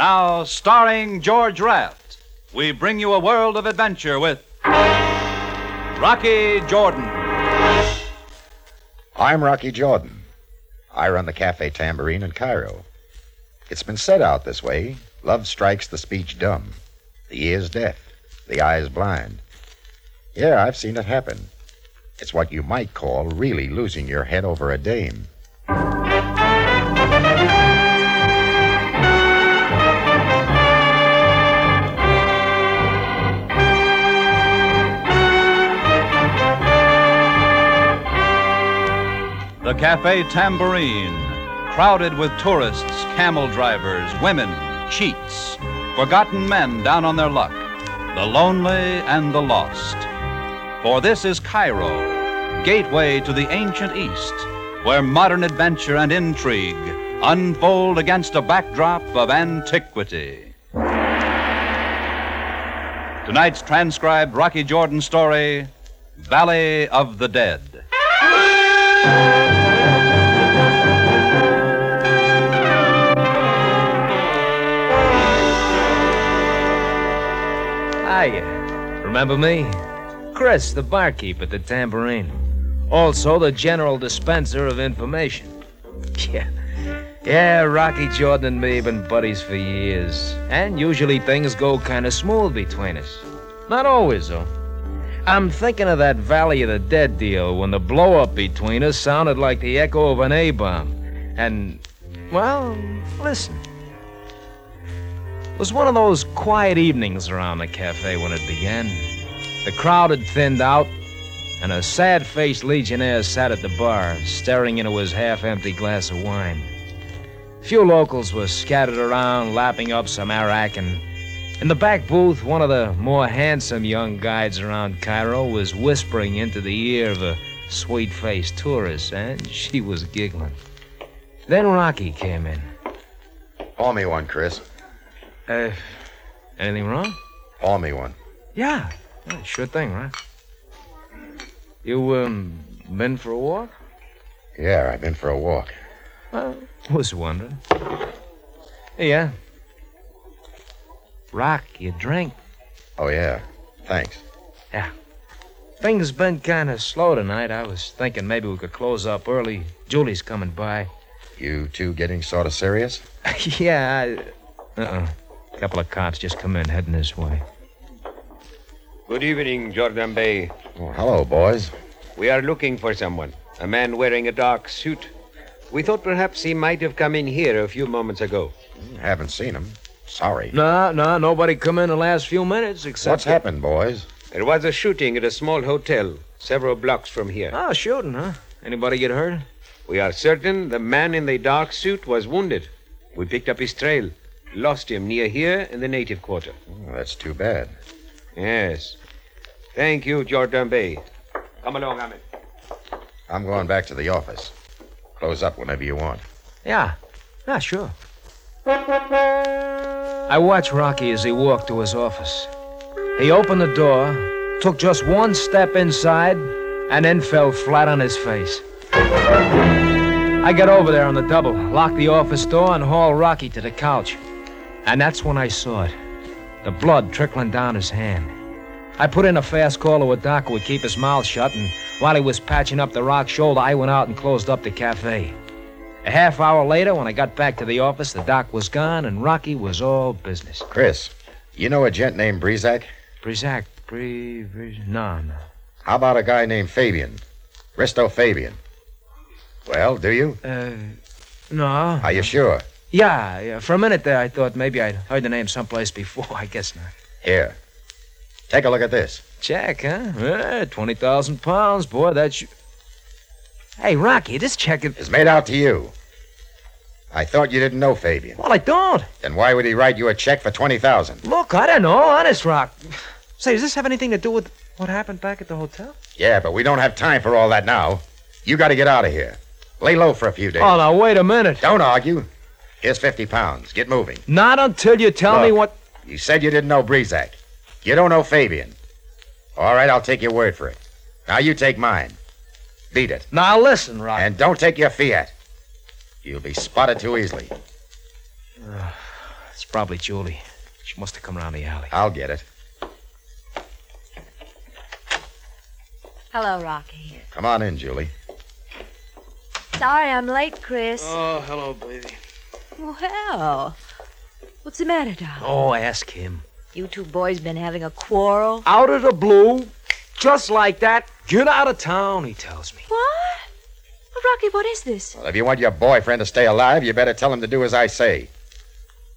Now, starring George Raft, we bring you a world of adventure with Rocky Jordan. I'm Rocky Jordan. I run the Cafe Tambourine in Cairo. It's been said out this way love strikes the speech dumb, the ears deaf, the eyes blind. Yeah, I've seen it happen. It's what you might call really losing your head over a dame. Cafe Tambourine, crowded with tourists, camel drivers, women, cheats, forgotten men down on their luck, the lonely and the lost. For this is Cairo, gateway to the ancient East, where modern adventure and intrigue unfold against a backdrop of antiquity. Tonight's transcribed Rocky Jordan story Valley of the Dead. Remember me? Chris, the barkeep at the Tambourine. Also the general dispenser of information. Yeah. Yeah, Rocky Jordan and me have been buddies for years. And usually things go kind of smooth between us. Not always, though. I'm thinking of that Valley of the Dead deal when the blow up between us sounded like the echo of an A bomb. And, well, listen. It was one of those quiet evenings around the cafe when it began. The crowd had thinned out, and a sad faced legionnaire sat at the bar, staring into his half empty glass of wine. Few locals were scattered around, lapping up some arak, and in the back booth, one of the more handsome young guides around Cairo was whispering into the ear of a sweet faced tourist, and she was giggling. Then Rocky came in. Pour me one, Chris. Uh, anything wrong? Pour me one. Yeah, yeah, sure thing, right? You, um, been for a walk? Yeah, I've been for a walk. Well, was wondering. Yeah. Rock, you drink? Oh, yeah. Thanks. Yeah. Things been kind of slow tonight. I was thinking maybe we could close up early. Julie's coming by. You two getting sort of serious? yeah, I... Uh-uh. A couple of cops just come in heading this way. Good evening, Jordan Bay. Well, hello, boys. We are looking for someone. A man wearing a dark suit. We thought perhaps he might have come in here a few moments ago. Hmm, haven't seen him. Sorry. No, no, nobody come in the last few minutes except... What's happened, boys? There was a shooting at a small hotel several blocks from here. Oh, shooting, huh? Anybody get hurt? We are certain the man in the dark suit was wounded. We picked up his trail. Lost him near here in the native quarter. Oh, that's too bad. Yes. Thank you, Jordan Bay. Come along, Ahmed. I'm going back to the office. Close up whenever you want. Yeah. Yeah, sure. I watched Rocky as he walked to his office. He opened the door, took just one step inside, and then fell flat on his face. I got over there on the double, locked the office door, and hauled Rocky to the couch. And that's when I saw it the blood trickling down his hand. I put in a fast call to a doc who would keep his mouth shut, and while he was patching up the rock shoulder, I went out and closed up the cafe. A half hour later, when I got back to the office, the doc was gone, and Rocky was all business. Chris, you know a gent named Brizak? Brizak, Bree, Bree, no, no. How about a guy named Fabian? Risto Fabian. Well, do you? Uh, no. Are you sure? Yeah, yeah. For a minute there, I thought maybe I'd heard the name someplace before. I guess not. Here. Take a look at this. Check, huh? Yeah, 20,000 pounds, boy. That's. Hey, Rocky, this check is. It's made out to you. I thought you didn't know Fabian. Well, I don't. Then why would he write you a check for 20000 Look, I don't know. Honest, Rock. Say, does this have anything to do with what happened back at the hotel? Yeah, but we don't have time for all that now. You got to get out of here. Lay low for a few days. Oh, now, wait a minute. Don't argue. Here's 50 pounds. Get moving. Not until you tell me what. You said you didn't know Brizak. You don't know Fabian. All right, I'll take your word for it. Now you take mine. Beat it. Now, listen, Rock. And don't take your fiat. You'll be spotted too easily. It's probably Julie. She must have come around the alley. I'll get it. Hello, Rocky. Come on in, Julie. Sorry I'm late, Chris. Oh, hello, baby. Well, what's the matter, darling? Oh, ask him. You two boys been having a quarrel? Out of the blue, just like that. Get out of town, he tells me. What? Oh, Rocky, what is this? Well, if you want your boyfriend to stay alive, you better tell him to do as I say.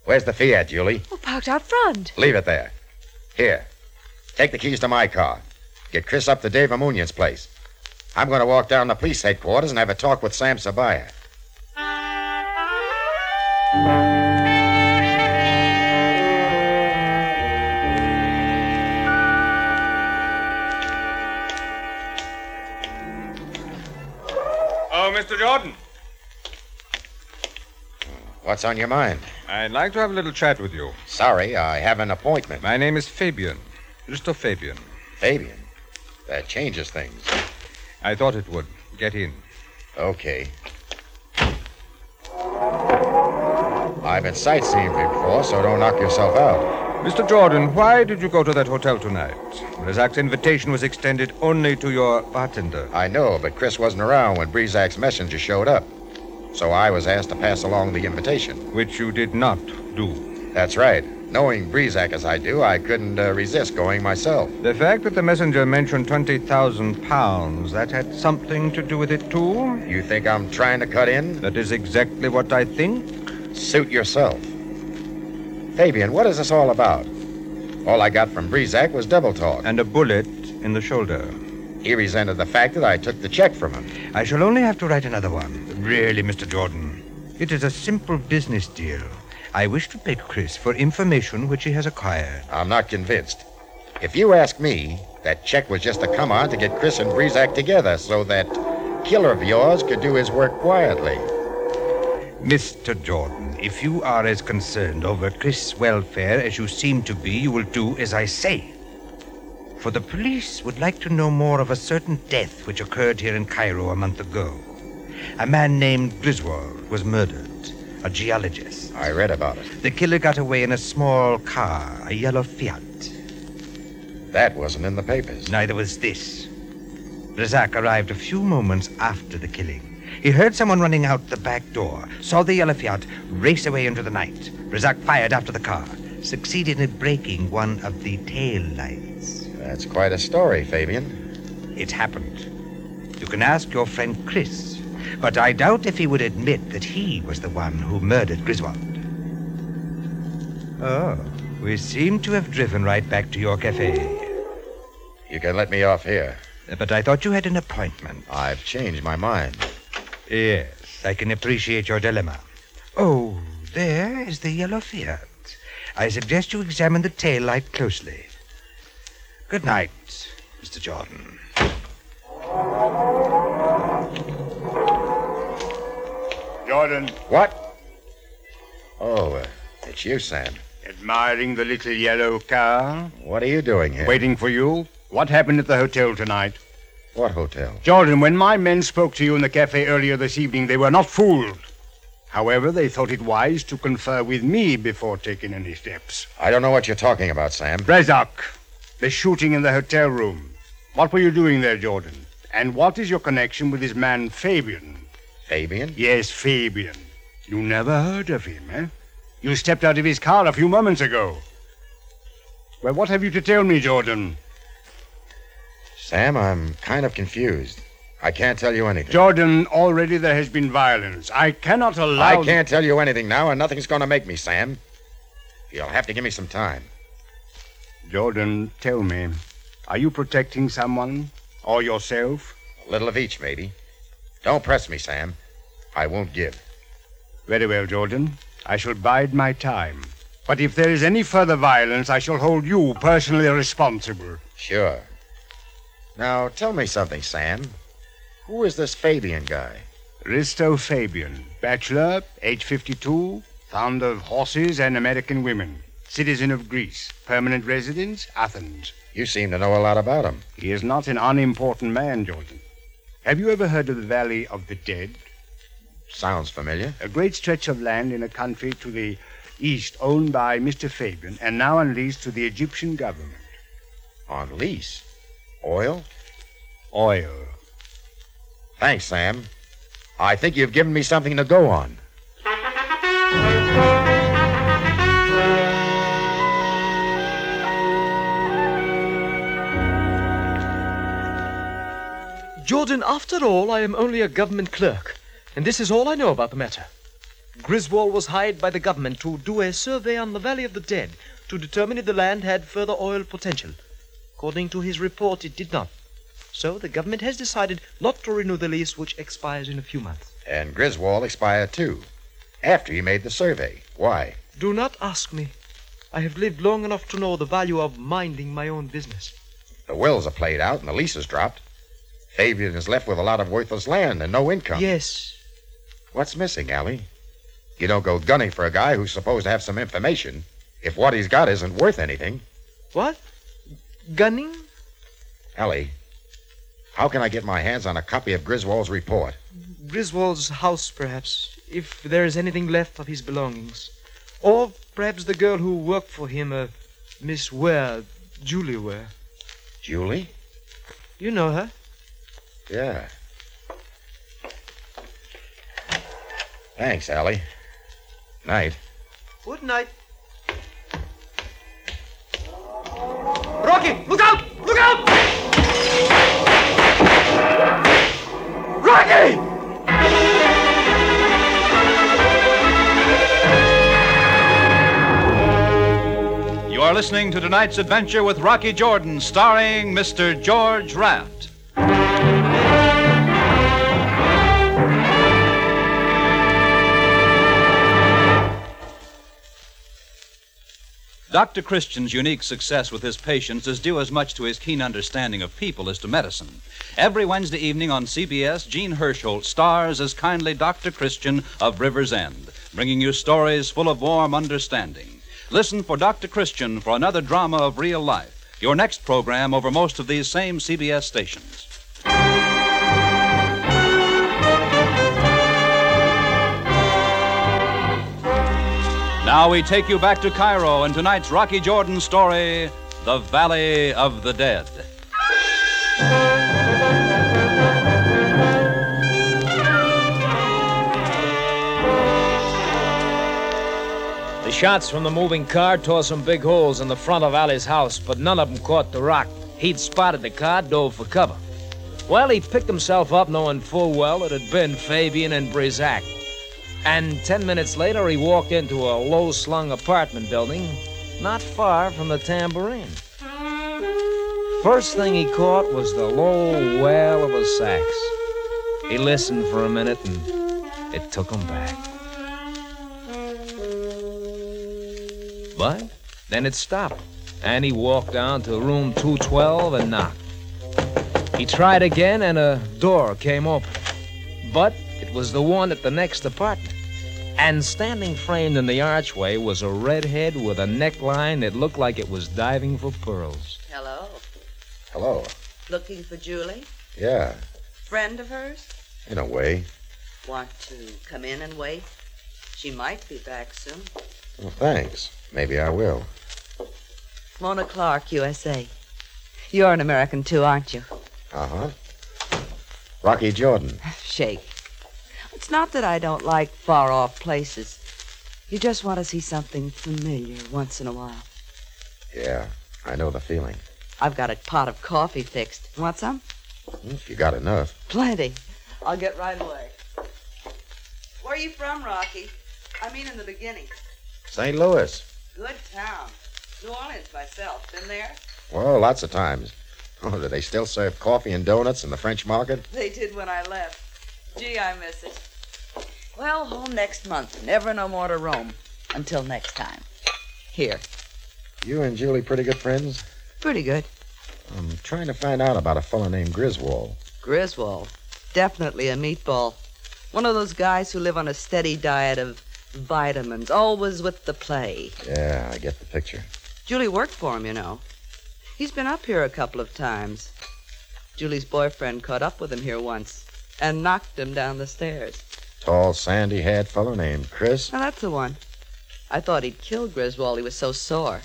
Where's the Fiat, Julie? Oh, parked out front. Leave it there. Here. Take the keys to my car. Get Chris up to Dave Amunion's place. I'm going to walk down to police headquarters and have a talk with Sam Sabaya. Oh, Mr. Jordan, What's on your mind? I'd like to have a little chat with you. Sorry, I have an appointment. My name is Fabian. Justo Fabian. Fabian. That changes things. I thought it would. Get in. Okay. I've been sightseeing before, so don't knock yourself out. Mr. Jordan, why did you go to that hotel tonight? Rezak's invitation was extended only to your bartender. I know, but Chris wasn't around when Brezak's messenger showed up. So I was asked to pass along the invitation. Which you did not do. That's right. Knowing Brezak as I do, I couldn't uh, resist going myself. The fact that the messenger mentioned 20,000 pounds, that had something to do with it, too? You think I'm trying to cut in? That is exactly what I think. Suit yourself. Fabian, what is this all about? All I got from Brezak was double talk. And a bullet in the shoulder. He resented the fact that I took the check from him. I shall only have to write another one. Really, Mr. Jordan. It is a simple business deal. I wish to pay Chris for information which he has acquired. I'm not convinced. If you ask me, that check was just a come on to get Chris and Brezak together so that killer of yours could do his work quietly. Mr. Jordan, if you are as concerned over Chris' welfare as you seem to be, you will do as I say. For the police would like to know more of a certain death which occurred here in Cairo a month ago. A man named Griswold was murdered, a geologist. I read about it. The killer got away in a small car, a yellow Fiat. That wasn't in the papers. Neither was this. Razak arrived a few moments after the killing. He heard someone running out the back door, saw the yellow Fiat race away into the night. Razak fired after the car, succeeded in breaking one of the tail lights. That's quite a story, Fabian. It happened. You can ask your friend Chris, but I doubt if he would admit that he was the one who murdered Griswold. Oh, we seem to have driven right back to your cafe. You can let me off here. But I thought you had an appointment. I've changed my mind. Yes, I can appreciate your dilemma. Oh, there is the yellow Fiat. I suggest you examine the tail light closely. Good night, Mr. Jordan. Jordan, What? Oh, uh, it's you, Sam. admiring the little yellow car, What are you doing here? waiting for you. What happened at the hotel tonight? What hotel? Jordan, when my men spoke to you in the cafe earlier this evening, they were not fooled. However, they thought it wise to confer with me before taking any steps. I don't know what you're talking about, Sam. Razak, the shooting in the hotel room. What were you doing there, Jordan? And what is your connection with this man, Fabian? Fabian? Yes, Fabian. You never heard of him, eh? You stepped out of his car a few moments ago. Well, what have you to tell me, Jordan? Sam, I'm kind of confused. I can't tell you anything. Jordan, already there has been violence. I cannot allow. I can't tell you anything now, and nothing's going to make me, Sam. You'll have to give me some time. Jordan, tell me, are you protecting someone or yourself? A little of each, maybe. Don't press me, Sam. I won't give. Very well, Jordan. I shall bide my time. But if there is any further violence, I shall hold you personally responsible. Sure. Now, tell me something, Sam. Who is this Fabian guy? Risto Fabian, bachelor, age 52, founder of horses and American women, citizen of Greece, permanent residence, Athens. You seem to know a lot about him. He is not an unimportant man, Jordan. Have you ever heard of the Valley of the Dead? Sounds familiar. A great stretch of land in a country to the east owned by Mr. Fabian and now on lease to the Egyptian government. On lease? Oil? Oil. Thanks, Sam. I think you've given me something to go on. Jordan, after all, I am only a government clerk, and this is all I know about the matter. Griswold was hired by the government to do a survey on the Valley of the Dead to determine if the land had further oil potential. According to his report, it did not. So the government has decided not to renew the lease, which expires in a few months. And Griswold expired too. After he made the survey. Why? Do not ask me. I have lived long enough to know the value of minding my own business. The wills are played out and the lease is dropped. Fabian is left with a lot of worthless land and no income. Yes. What's missing, Ali? You don't go gunning for a guy who's supposed to have some information if what he's got isn't worth anything. What? Gunning? Ali, how can I get my hands on a copy of Griswold's report? Griswold's house, perhaps, if there is anything left of his belongings. Or perhaps the girl who worked for him, uh, Miss Ware, Julie Ware. Julie? You know her? Yeah. Thanks, Ali. Night. Good night. Look out! Look out! Rocky! You are listening to tonight's adventure with Rocky Jordan, starring Mr. George Raft. Dr. Christian's unique success with his patients is due as much to his keen understanding of people as to medicine. Every Wednesday evening on CBS, Jean Hersholt stars as kindly Dr. Christian of River's End, bringing you stories full of warm understanding. Listen for Dr. Christian for another drama of real life. Your next program over most of these same CBS stations. Now we take you back to Cairo in tonight's Rocky Jordan story, The Valley of the Dead. The shots from the moving car tore some big holes in the front of Ali's house, but none of them caught the rock. He'd spotted the car, dove for cover. Well, he picked himself up knowing full well it had been Fabian and Brizac. And ten minutes later, he walked into a low slung apartment building not far from the tambourine. First thing he caught was the low wail of a sax. He listened for a minute and it took him back. But then it stopped, and he walked down to room 212 and knocked. He tried again, and a door came open. But it was the one at the next apartment. And standing framed in the archway was a redhead with a neckline that looked like it was diving for pearls. Hello. Hello. Looking for Julie? Yeah, Friend of hers? in a way. Want to come in and wait? She might be back soon. Well, thanks. Maybe I will. Mona Clark, USA. You're an American too, aren't you? Uh huh. Rocky Jordan. Shake. It's not that I don't like far off places. You just want to see something familiar once in a while. Yeah, I know the feeling. I've got a pot of coffee fixed. Want some? If you got enough. Plenty. I'll get right away. Where are you from, Rocky? I mean, in the beginning. St. Louis. Good town. New Orleans myself. Been there? Well, lots of times. Oh, do they still serve coffee and donuts in the French market? They did when I left. Gee, I miss it. Well, home next month. Never no more to roam. Until next time. Here. You and Julie pretty good friends? Pretty good. I'm trying to find out about a fellow named Griswold. Griswold. Definitely a meatball. One of those guys who live on a steady diet of vitamins, always with the play. Yeah, I get the picture. Julie worked for him, you know. He's been up here a couple of times. Julie's boyfriend caught up with him here once and knocked him down the stairs. Tall, sandy haired fellow named Chris. Now, that's the one. I thought he'd killed Griswold. He was so sore.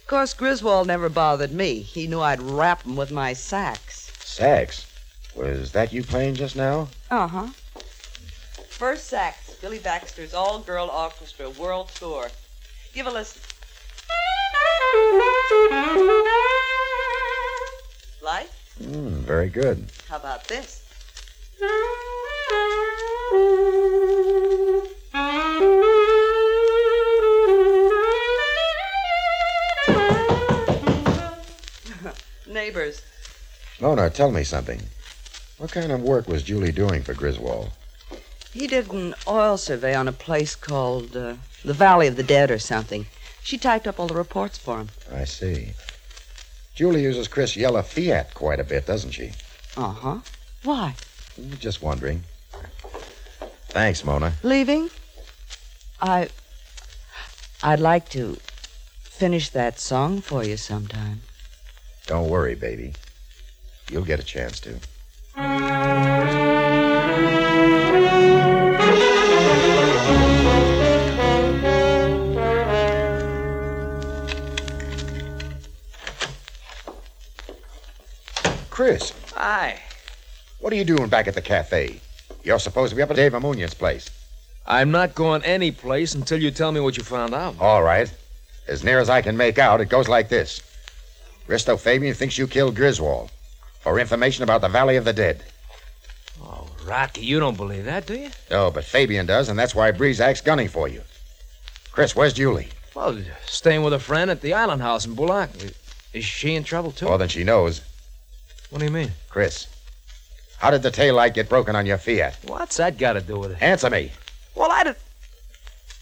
Of course, Griswold never bothered me. He knew I'd rap him with my sax. Sax? Was that you playing just now? Uh huh. First sax, Billy Baxter's All Girl Orchestra World Tour. Give a listen. Like? Mm, very good. How about this? Neighbors. Mona, tell me something. What kind of work was Julie doing for Griswold? He did an oil survey on a place called uh, the Valley of the Dead or something. She typed up all the reports for him. I see. Julie uses Chris Yellow Fiat quite a bit, doesn't she? Uh huh. Why? Just wondering. Thanks, Mona. Leaving? I. I'd like to finish that song for you sometime. Don't worry, baby. You'll get a chance to. Chris, Hi. what are you doing back at the cafe? You're supposed to be up at Dave Amunion's place. I'm not going any place until you tell me what you found out. All right. As near as I can make out, it goes like this Risto Fabian thinks you killed Griswold for information about the Valley of the Dead. Oh, Rocky, you don't believe that, do you? Oh, but Fabian does, and that's why Breezak's gunning for you. Chris, where's Julie? Well, staying with a friend at the island house in Bullock. Is she in trouble, too? More than she knows. What do you mean? Chris, how did the tail light get broken on your Fiat? What's that got to do with it? Answer me. Well, I did.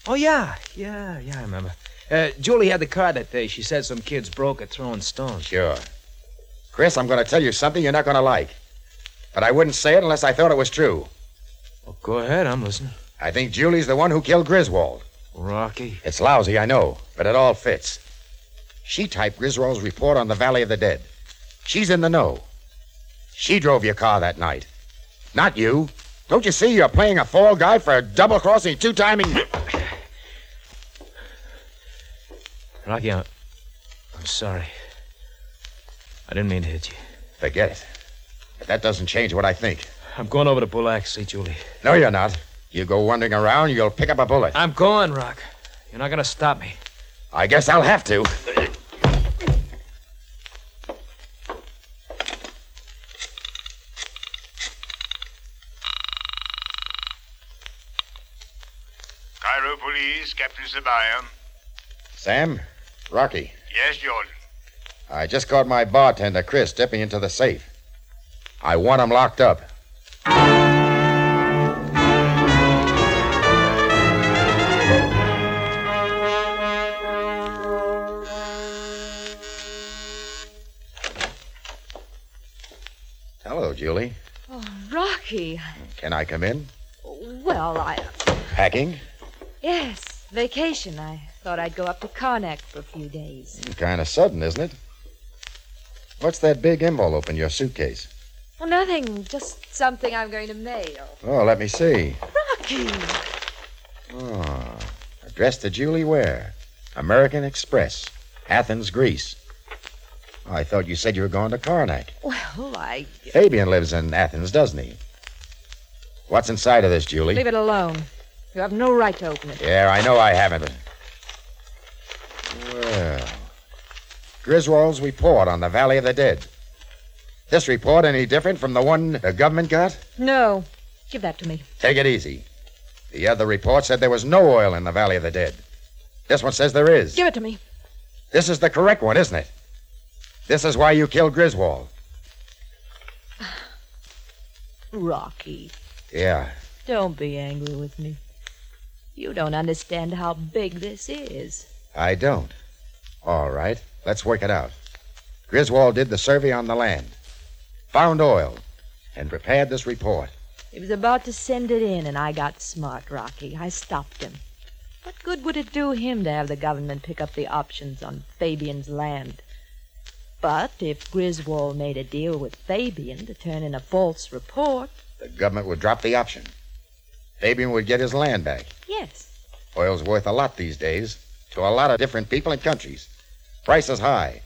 Oh, yeah. Yeah, yeah, I remember. Uh, Julie had the car that day. She said some kids broke it throwing stones. Sure. Chris, I'm going to tell you something you're not going to like. But I wouldn't say it unless I thought it was true. Well, go ahead. I'm listening. I think Julie's the one who killed Griswold. Rocky. It's lousy, I know, but it all fits. She typed Griswold's report on the Valley of the Dead. She's in the know. She drove your car that night. Not you. Don't you see you're playing a fall guy for a double crossing, two timing. Rocky, I'm, I'm sorry. I didn't mean to hit you. Forget it. But that doesn't change what I think. I'm going over to Bullock, see Julie. No, you're not. You go wandering around, you'll pick up a bullet. I'm going, Rock. You're not going to stop me. I guess I'll have to. Cairo Police, Captain Sabaya. Sam, Rocky, Yes, Jordan. I just caught my bartender, Chris, stepping into the safe. I want him locked up. Hello, Julie. Oh, Rocky. Can I come in? Well, I. Packing? Yes, vacation. I thought I'd go up to Karnak for a few days. Kind of sudden, isn't it? What's that big envelope in your suitcase? Well, nothing. Just something I'm going to mail. Oh, let me see. Rocky! Oh, addressed to Julie Ware, American Express, Athens, Greece. Oh, I thought you said you were going to Karnak. Well, I. Fabian lives in Athens, doesn't he? What's inside of this, Julie? Leave it alone. You have no right to open it. Yeah, I know I haven't. Well, Griswold's report on the Valley of the Dead. This report any different from the one the government got? No. Give that to me. Take it easy. The other report said there was no oil in the Valley of the Dead. This one says there is. Give it to me. This is the correct one, isn't it? This is why you killed Griswold. Rocky, Yeah. don't be angry with me. You don't understand how big this is. I don't. All right, let's work it out. Griswold did the survey on the land, found oil, and prepared this report. He was about to send it in, and I got smart, Rocky. I stopped him. What good would it do him to have the government pick up the options on Fabian's land? But if Griswold made a deal with Fabian to turn in a false report, The government would drop the option. Fabian would get his land back. yes. Oil's worth a lot these days to a lot of different people and countries. Price is high.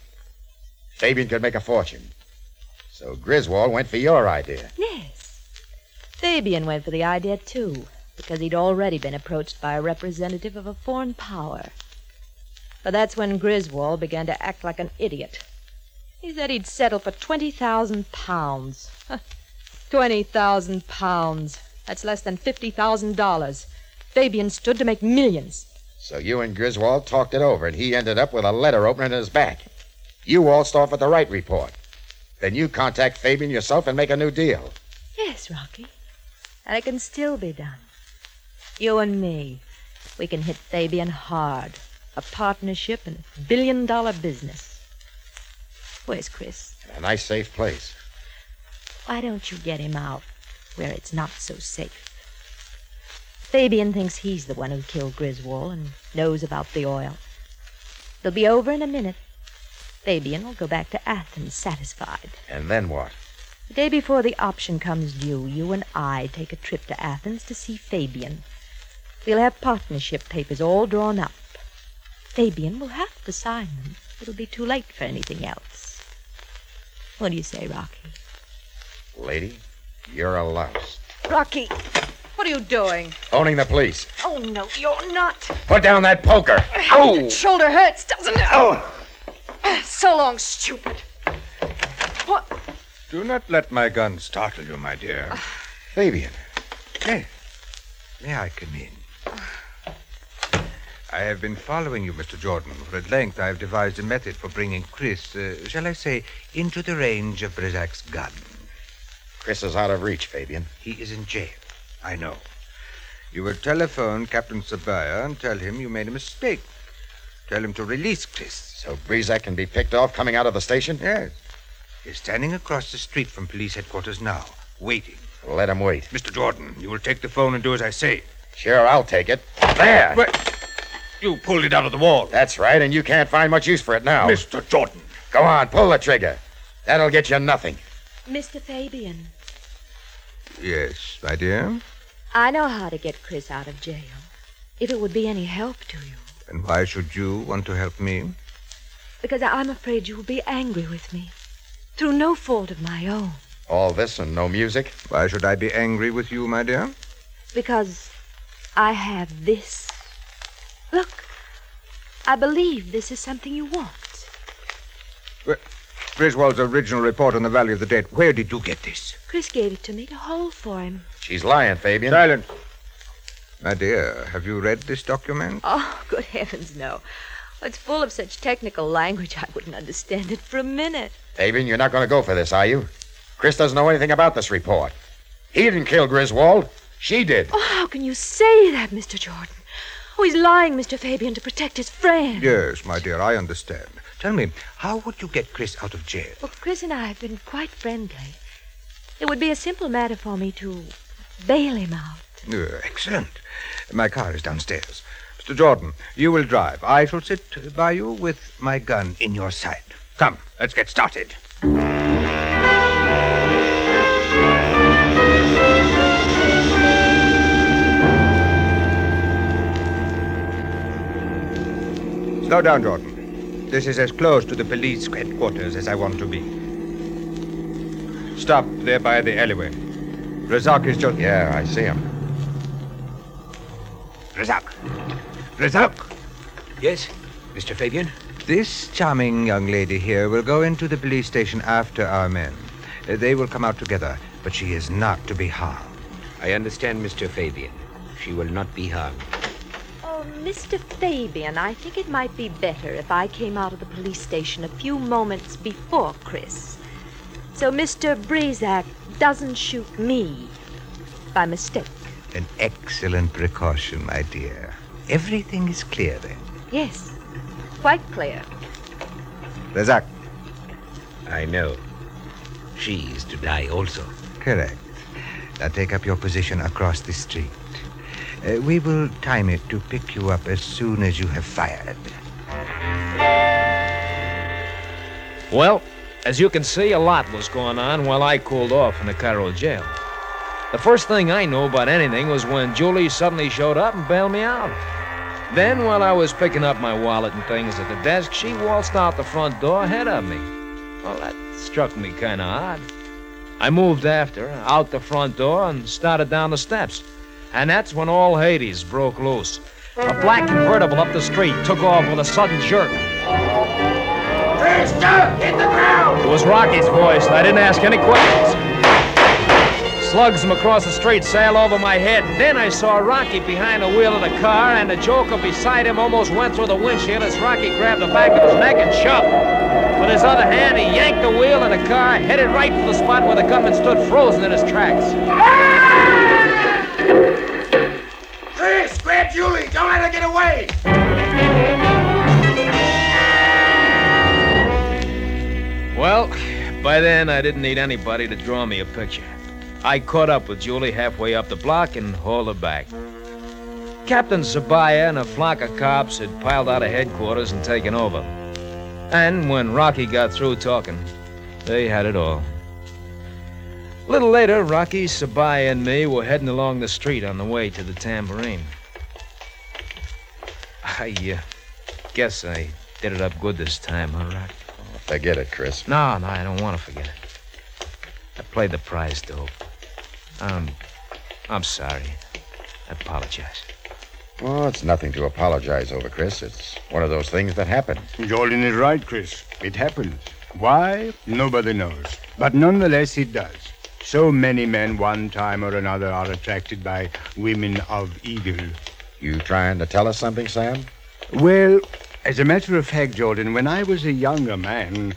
Fabian could make a fortune. So Griswold went for your idea. Yes. Fabian went for the idea, too, because he'd already been approached by a representative of a foreign power. But that's when Griswold began to act like an idiot. He said he'd settle for 20,000 pounds. 20,000 pounds. That's less than $50,000. Fabian stood to make millions. So you and Griswold talked it over, and he ended up with a letter opener in his back. You waltzed off with the right report. Then you contact Fabian yourself and make a new deal. Yes, Rocky. And it can still be done. You and me. We can hit Fabian hard. A partnership and a billion dollar business. Where's Chris? In a nice, safe place. Why don't you get him out where it's not so safe? Fabian thinks he's the one who killed Griswold and knows about the oil. They'll be over in a minute. Fabian will go back to Athens satisfied. And then what? The day before the option comes due, you and I take a trip to Athens to see Fabian. We'll have partnership papers all drawn up. Fabian will have to sign them. It'll be too late for anything else. What do you say, Rocky? Lady, you're a louse. Rocky, what are you doing? Owning the police. Oh, no, you're not. Put down that poker. Ow! Shoulder hurts, doesn't it? Oh! So long, stupid. What? Do not let my gun startle you, my dear. Fabian. May, may I come in? I have been following you, Mr. Jordan, for at length I have devised a method for bringing Chris, uh, shall I say, into the range of Brizak's gun. Chris is out of reach, Fabian. He is in jail. I know. You will telephone Captain Sabaya and tell him you made a mistake. Tell him to release Chris. So Brizak can be picked off coming out of the station? Yes. He's standing across the street from police headquarters now, waiting. Let him wait. Mr. Jordan, you will take the phone and do as I say. Sure, I'll take it. There. But you pulled it out of the wall. That's right, and you can't find much use for it now. Mr. Jordan. Go on, pull the trigger. That'll get you nothing. Mr. Fabian, Yes, my dear. I know how to get Chris out of jail. If it would be any help to you. And why should you want to help me? Because I'm afraid you will be angry with me. Through no fault of my own. All this and no music? Why should I be angry with you, my dear? Because I have this. Look, I believe this is something you want. Griswold's original report on the Valley of the Dead. Where did you get this? Chris gave it to me to hold for him. She's lying, Fabian. Silence. My dear, have you read this document? Oh, good heavens, no. It's full of such technical language I wouldn't understand it for a minute. Fabian, you're not going to go for this, are you? Chris doesn't know anything about this report. He didn't kill Griswold. She did. Oh, how can you say that, Mr. Jordan? Oh, he's lying, Mr. Fabian, to protect his friend. Yes, my dear, I understand. Tell me, how would you get Chris out of jail? Well, Chris and I have been quite friendly. It would be a simple matter for me to bail him out. Uh, excellent. My car is downstairs. Mr. Jordan, you will drive. I shall sit by you with my gun in your side. Come, let's get started. Slow down, Jordan. This is as close to the police headquarters as I want to be. Stop there by the alleyway. Razak is just. Yeah, I see him. Razak. Razak. Yes, Mr. Fabian? This charming young lady here will go into the police station after our men. Uh, They will come out together, but she is not to be harmed. I understand, Mr. Fabian. She will not be harmed. Mr. Fabian, I think it might be better if I came out of the police station a few moments before Chris. So Mr. Brizak doesn't shoot me by mistake. An excellent precaution, my dear. Everything is clear then. Yes, quite clear. Razak. I know. She is to die also. Correct. Now take up your position across the street. Uh, we will time it to pick you up as soon as you have fired. Well, as you can see, a lot was going on while I cooled off in the Cairo jail. The first thing I knew about anything was when Julie suddenly showed up and bailed me out. Then, while I was picking up my wallet and things at the desk, she waltzed out the front door ahead of me. Well, that struck me kind of odd. I moved after, out the front door, and started down the steps. And that's when all Hades broke loose. A black convertible up the street took off with a sudden jerk. Hit the ground! It was Rocky's voice, and I didn't ask any questions. Slugs from across the street sailed over my head, and then I saw Rocky behind the wheel of the car, and the Joker beside him almost went through the windshield as Rocky grabbed the back of his neck and shoved. With his other hand, he yanked the wheel, and the car headed right for the spot where the gunman stood frozen in his tracks. Ah! Chris, grab Julie! Don't let her get away! Well, by then I didn't need anybody to draw me a picture. I caught up with Julie halfway up the block and hauled her back. Captain Sabaya and a flock of cops had piled out of headquarters and taken over. And when Rocky got through talking, they had it all. A little later, Rocky, Sabaya, and me were heading along the street on the way to the tambourine. I uh, guess I did it up good this time, huh, Rocky? Forget it, Chris. No, no, I don't want to forget it. I played the prize dope. Um, I'm sorry. I apologize. Well, it's nothing to apologize over, Chris. It's one of those things that happen. Jordan is right, Chris. It happens. Why? Nobody knows. But nonetheless, it does. So many men, one time or another, are attracted by women of evil. You trying to tell us something, Sam? Well, as a matter of fact, Jordan, when I was a younger man,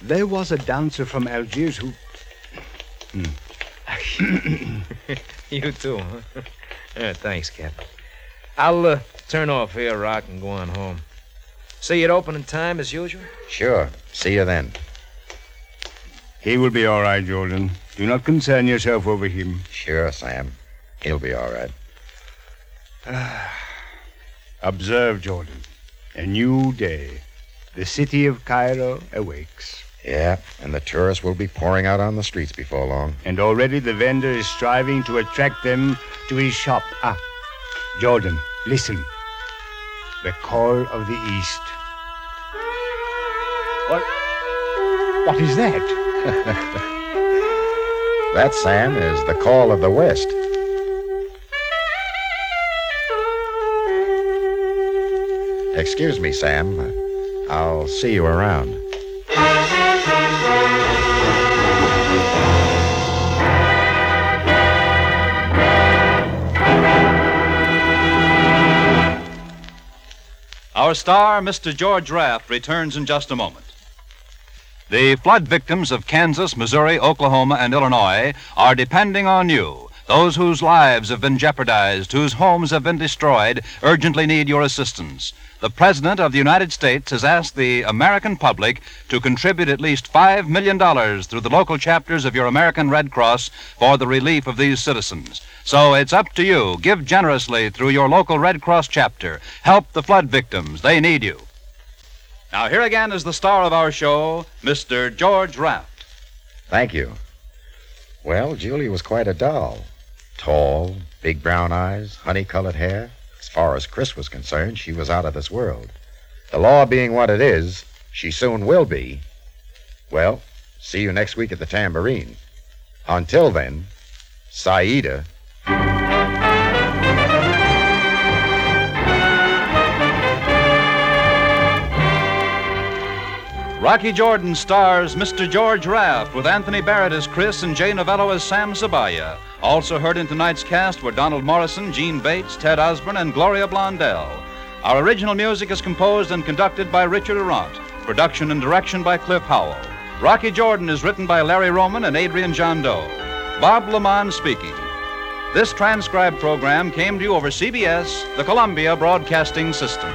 there was a dancer from Algiers who. Hmm. you too, huh? yeah, thanks, Captain. I'll uh, turn off here, Rock, and go on home. See you at opening time as usual? Sure. See you then. He will be all right, Jordan. Do not concern yourself over him. Sure, Sam. He'll be all right. Observe, Jordan. A new day. The city of Cairo awakes. Yeah, and the tourists will be pouring out on the streets before long. And already the vendor is striving to attract them to his shop. Ah, Jordan, listen. The call of the East. What? What is that? That, Sam, is the call of the West. Excuse me, Sam. I'll see you around. Our star, Mr. George Raft, returns in just a moment. The flood victims of Kansas, Missouri, Oklahoma, and Illinois are depending on you. Those whose lives have been jeopardized, whose homes have been destroyed, urgently need your assistance. The President of the United States has asked the American public to contribute at least $5 million through the local chapters of your American Red Cross for the relief of these citizens. So it's up to you. Give generously through your local Red Cross chapter. Help the flood victims. They need you. Now, here again is the star of our show, Mr. George Raft. Thank you. Well, Julie was quite a doll. Tall, big brown eyes, honey colored hair. As far as Chris was concerned, she was out of this world. The law being what it is, she soon will be. Well, see you next week at the tambourine. Until then, Saida. Rocky Jordan stars Mr. George Raft with Anthony Barrett as Chris and Jay Novello as Sam Sabaya. Also heard in tonight's cast were Donald Morrison, Jeanne Bates, Ted Osborne, and Gloria Blondell. Our original music is composed and conducted by Richard Aurandt. Production and direction by Cliff Howell. Rocky Jordan is written by Larry Roman and Adrian Gendot. Bob LeMond speaking. This transcribed program came to you over CBS, the Columbia Broadcasting System.